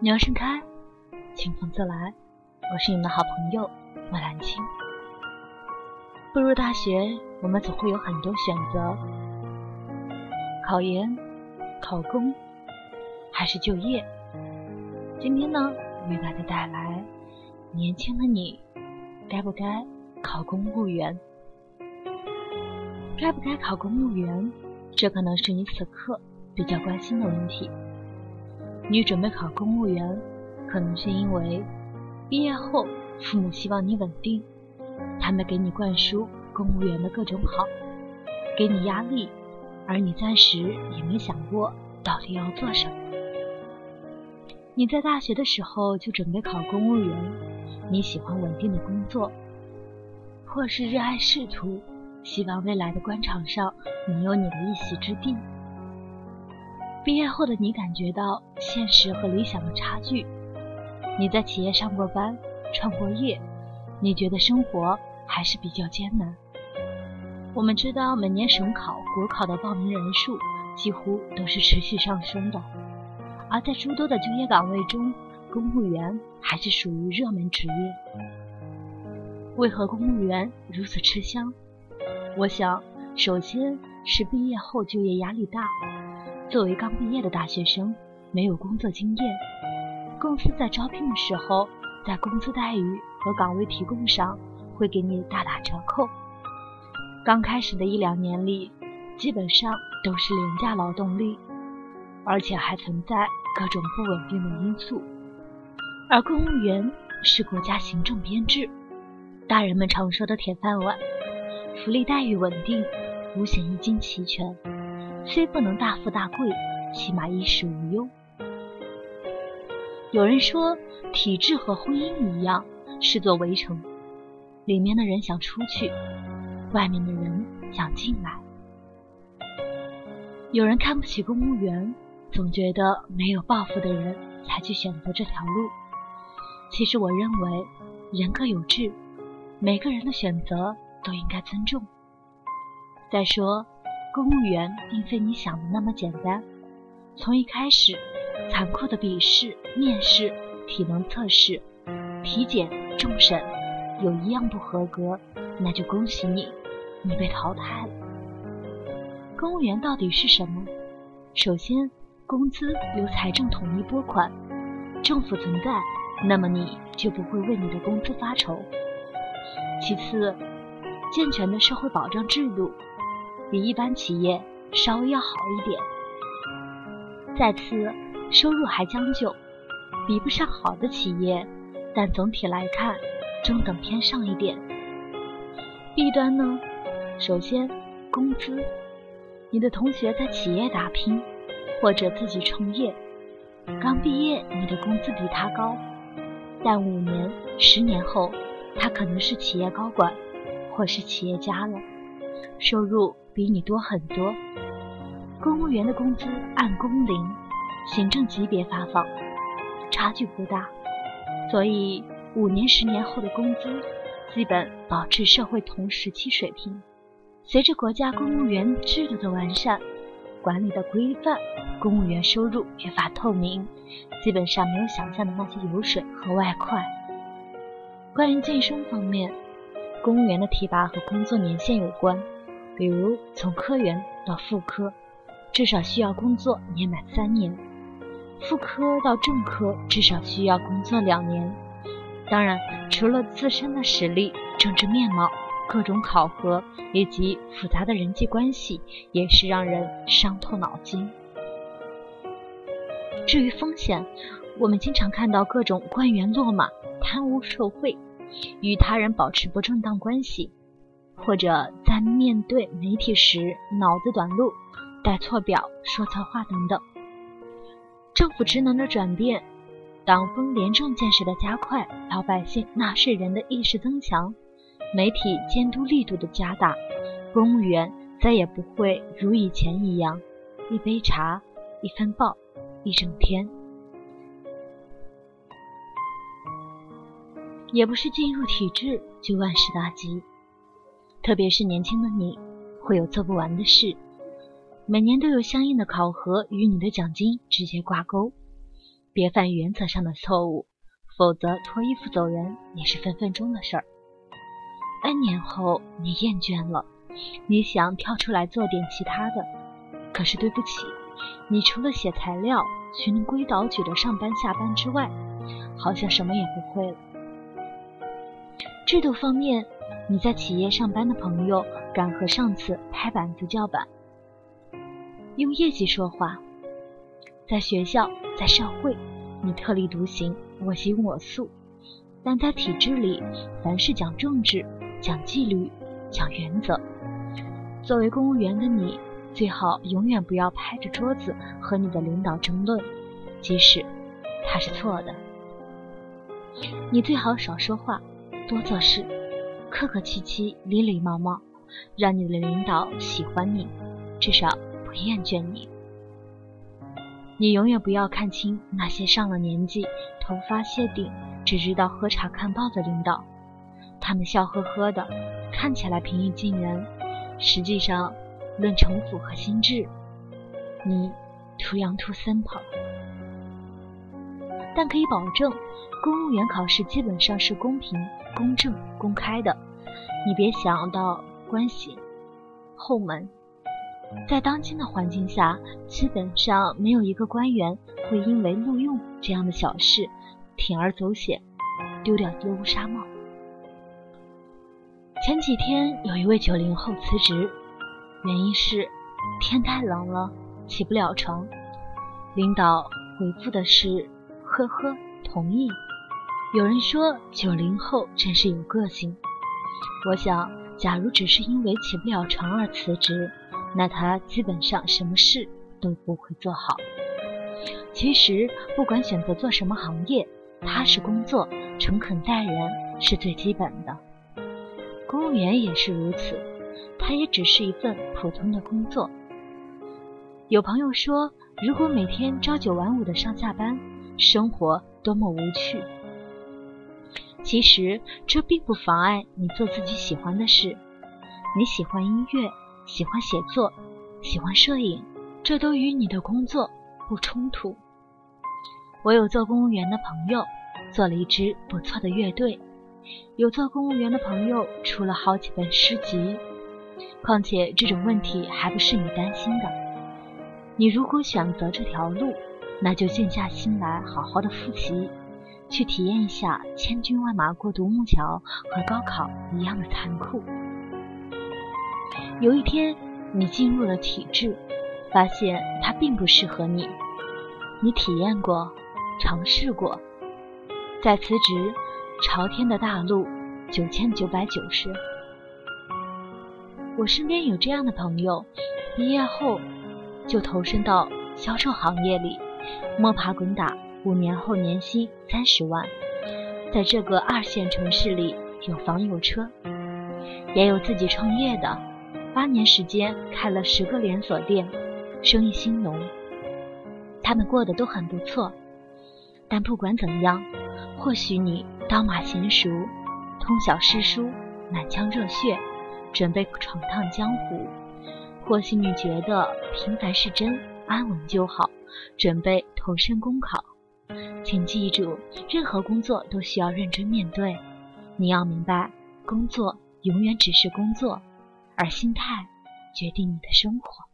鸟盛开，清风自来。我是你们的好朋友莫兰青。步入大学，我们总会有很多选择：考研、考公，还是就业。今天呢，为大家带来：年轻的你，该不该考公务员？该不该考公务员？这可能是你此刻比较关心的问题。你准备考公务员，可能是因为毕业后父母希望你稳定，他们给你灌输公务员的各种好，给你压力，而你暂时也没想过到底要做什么。你在大学的时候就准备考公务员，你喜欢稳定的工作，或是热爱仕途。希望未来的官场上能有你的一席之地。毕业后的你感觉到现实和理想的差距。你在企业上过班、创过业，你觉得生活还是比较艰难。我们知道每年省考、国考的报名人数几乎都是持续上升的，而在诸多的就业岗位中，公务员还是属于热门职业。为何公务员如此吃香？我想，首先是毕业后就业压力大。作为刚毕业的大学生，没有工作经验，公司在招聘的时候，在工资待遇和岗位提供上会给你大打折扣。刚开始的一两年里，基本上都是廉价劳动力，而且还存在各种不稳定的因素。而公务员是国家行政编制，大人们常说的铁饭碗。福利待遇稳定，五险一金齐全，虽不能大富大贵，起码衣食无忧。有人说，体制和婚姻一样，是座围城，里面的人想出去，外面的人想进来。有人看不起公务员，总觉得没有抱负的人才去选择这条路。其实我认为，人各有志，每个人的选择。都应该尊重。再说，公务员并非你想的那么简单。从一开始，残酷的笔试、面试、体能测试、体检、重审，有一样不合格，那就恭喜你，你被淘汰了。公务员到底是什么？首先，工资由财政统一拨款，政府存在，那么你就不会为你的工资发愁。其次，健全的社会保障制度，比一般企业稍微要好一点。再次，收入还将就，比不上好的企业，但总体来看中等偏上一点。弊端呢？首先，工资，你的同学在企业打拼，或者自己创业，刚毕业你的工资比他高，但五年、十年后，他可能是企业高管。或是企业家了，收入比你多很多。公务员的工资按工龄、行政级别发放，差距不大，所以五年、十年后的工资基本保持社会同时期水平。随着国家公务员制度的完善、管理的规范，公务员收入越发透明，基本上没有想象的那些油水和外快。关于晋升方面。公务员的提拔和工作年限有关，比如从科员到副科，至少需要工作年满三年；副科到正科，至少需要工作两年。当然，除了自身的实力、政治面貌、各种考核以及复杂的人际关系，也是让人伤透脑筋。至于风险，我们经常看到各种官员落马、贪污受贿。与他人保持不正当关系，或者在面对媒体时脑子短路、带错表、说错话等等。政府职能的转变，党风廉政建设的加快，老百姓纳税人的意识增强，媒体监督力度的加大，公务员再也不会如以前一样，一杯茶、一份报、一整天。也不是进入体制就万事大吉，特别是年轻的你，会有做不完的事。每年都有相应的考核与你的奖金直接挂钩，别犯原则上的错误，否则脱衣服走人也是分分钟的事儿。N 年后你厌倦了，你想跳出来做点其他的，可是对不起，你除了写材料、循能规蹈矩的上班下班之外，好像什么也不会了。制度方面，你在企业上班的朋友敢和上司拍板子叫板，用业绩说话；在学校，在社会，你特立独行，我行我素；但在体制里，凡事讲政治、讲纪律、讲原则。作为公务员的你，最好永远不要拍着桌子和你的领导争论，即使他是错的。你最好少说话。多做事，客客气气，礼礼貌貌，让你的领导喜欢你，至少不厌倦你。你永远不要看清那些上了年纪、头发谢顶、只知道喝茶看报的领导，他们笑呵呵的，看起来平易近人，实际上论城府和心智，你 too young too simple。但可以保证，公务员考试基本上是公平。公正、公开的，你别想到关系后门。在当今的环境下，基本上没有一个官员会因为录用这样的小事铤而走险，丢掉乌纱帽。前几天有一位九零后辞职，原因是天太冷了，起不了床。领导回复的是：呵呵，同意。有人说九零后真是有个性。我想，假如只是因为起不了床而辞职，那他基本上什么事都不会做好。其实，不管选择做什么行业，踏实工作、诚恳待人是最基本的。公务员也是如此，他也只是一份普通的工作。有朋友说，如果每天朝九晚五的上下班，生活多么无趣。其实这并不妨碍你做自己喜欢的事。你喜欢音乐，喜欢写作，喜欢摄影，这都与你的工作不冲突。我有做公务员的朋友，做了一支不错的乐队；有做公务员的朋友，出了好几本诗集。况且这种问题还不是你担心的。你如果选择这条路，那就静下心来，好好的复习。去体验一下千军万马过独木桥和高考一样的残酷。有一天，你进入了体制，发现它并不适合你。你体验过，尝试过，再辞职，朝天的大路九千九百九十。我身边有这样的朋友，毕业后就投身到销售行业里，摸爬滚打。五年后年薪三十万，在这个二线城市里有房有车，也有自己创业的，八年时间开了十个连锁店，生意兴隆。他们过得都很不错，但不管怎么样，或许你刀马娴熟，通晓诗书，满腔热血，准备闯荡江湖；或许你觉得平凡是真，安稳就好，准备投身公考。请记住，任何工作都需要认真面对。你要明白，工作永远只是工作，而心态决定你的生活。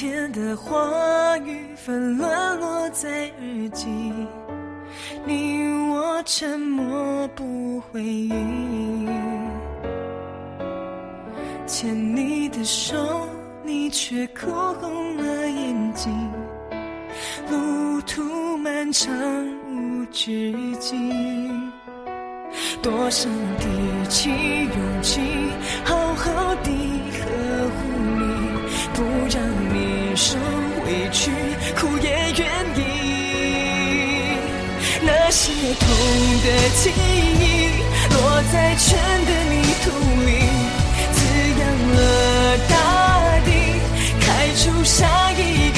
天的话语纷乱落在日记，你我沉默不回应。牵你的手，你却哭红了眼睛。路途漫长无止境，多想提起勇气，些痛的记忆，落在春的泥土里，滋养了大地，开出下一个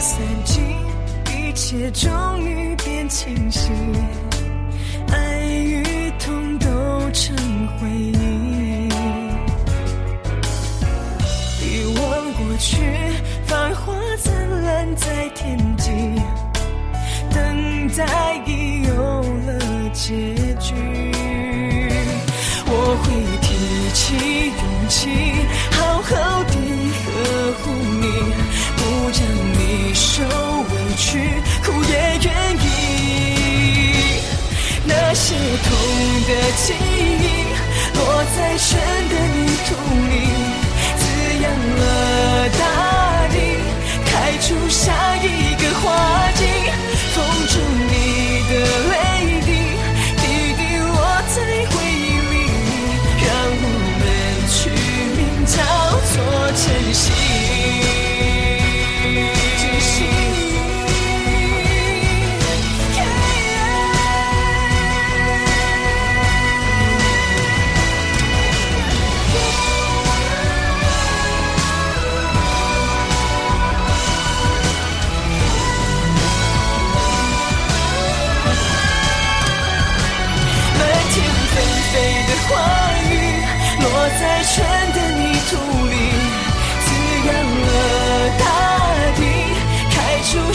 散尽，一切终于变清晰，爱与痛都成回忆。遗忘过去，繁花灿烂在天记忆，落在春的泥土里，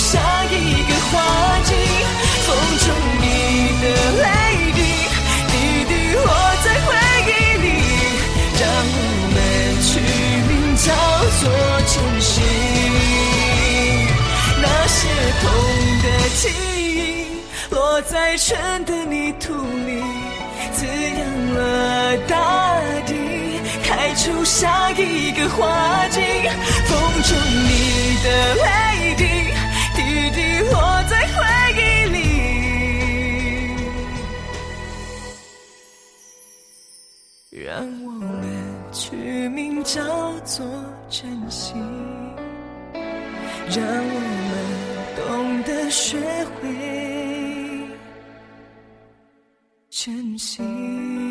下一个花季。风中你的泪滴，滴滴落在回忆里，让我们取名叫做珍惜。那些痛的记忆，落在春的泥土里，滋养了大地，开出下一个花季。风中你的泪让我们取名叫做珍惜。让我们懂得学会珍惜。